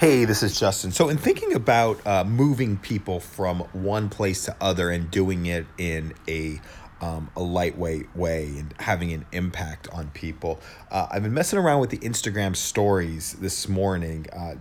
Hey, this is Justin. So, in thinking about uh, moving people from one place to other and doing it in a um, a lightweight way and having an impact on people, uh, I've been messing around with the Instagram stories this morning. Uh,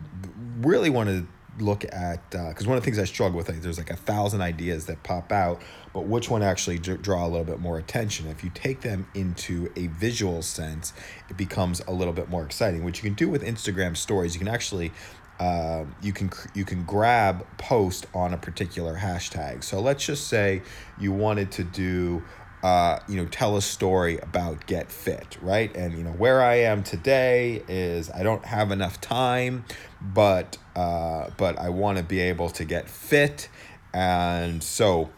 really wanted to look at because uh, one of the things I struggle with like, there's like a thousand ideas that pop out, but which one actually d- draw a little bit more attention? If you take them into a visual sense, it becomes a little bit more exciting. What you can do with Instagram stories, you can actually uh, you can you can grab post on a particular hashtag. So let's just say you wanted to do uh, you know, tell a story about get fit, right? And you know, where I am today is I don't have enough time, but uh, but I want to be able to get fit, and so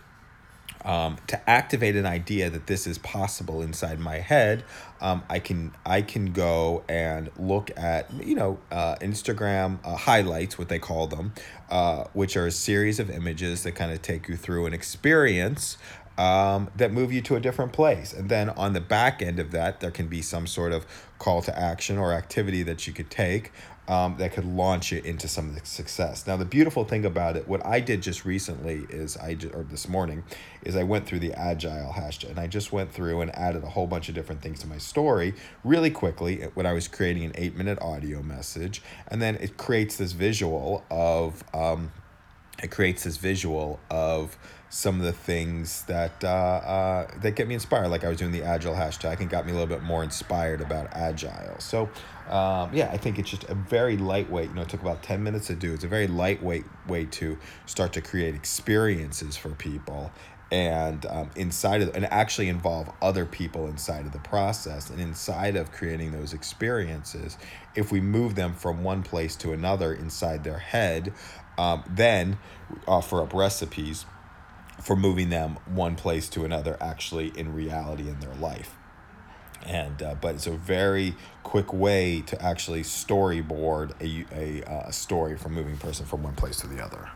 um, to activate an idea that this is possible inside my head, um, I can I can go and look at you know uh, Instagram uh, highlights, what they call them, uh, which are a series of images that kind of take you through an experience um, that move you to a different place. And then on the back end of that, there can be some sort of call to action or activity that you could take um, that could launch you into some success. Now, the beautiful thing about it, what I did just recently is I or this morning is I went through the agile hashtag and I just went through and added a whole bunch of different things to my story really quickly when I was creating an eight minute audio message, and then it creates this visual of um, it creates this visual of some of the things that uh, uh, that get me inspired. Like I was doing the agile hashtag and got me a little bit more inspired about agile. So um, yeah, I think it's just a very lightweight. You know, it took about ten minutes to do. It's a very lightweight way to start to create experiences for people. And um, inside of and actually involve other people inside of the process and inside of creating those experiences, if we move them from one place to another inside their head, um, then offer up recipes for moving them one place to another actually in reality in their life. And uh, but it's a very quick way to actually storyboard a, a, a story from moving person from one place to the other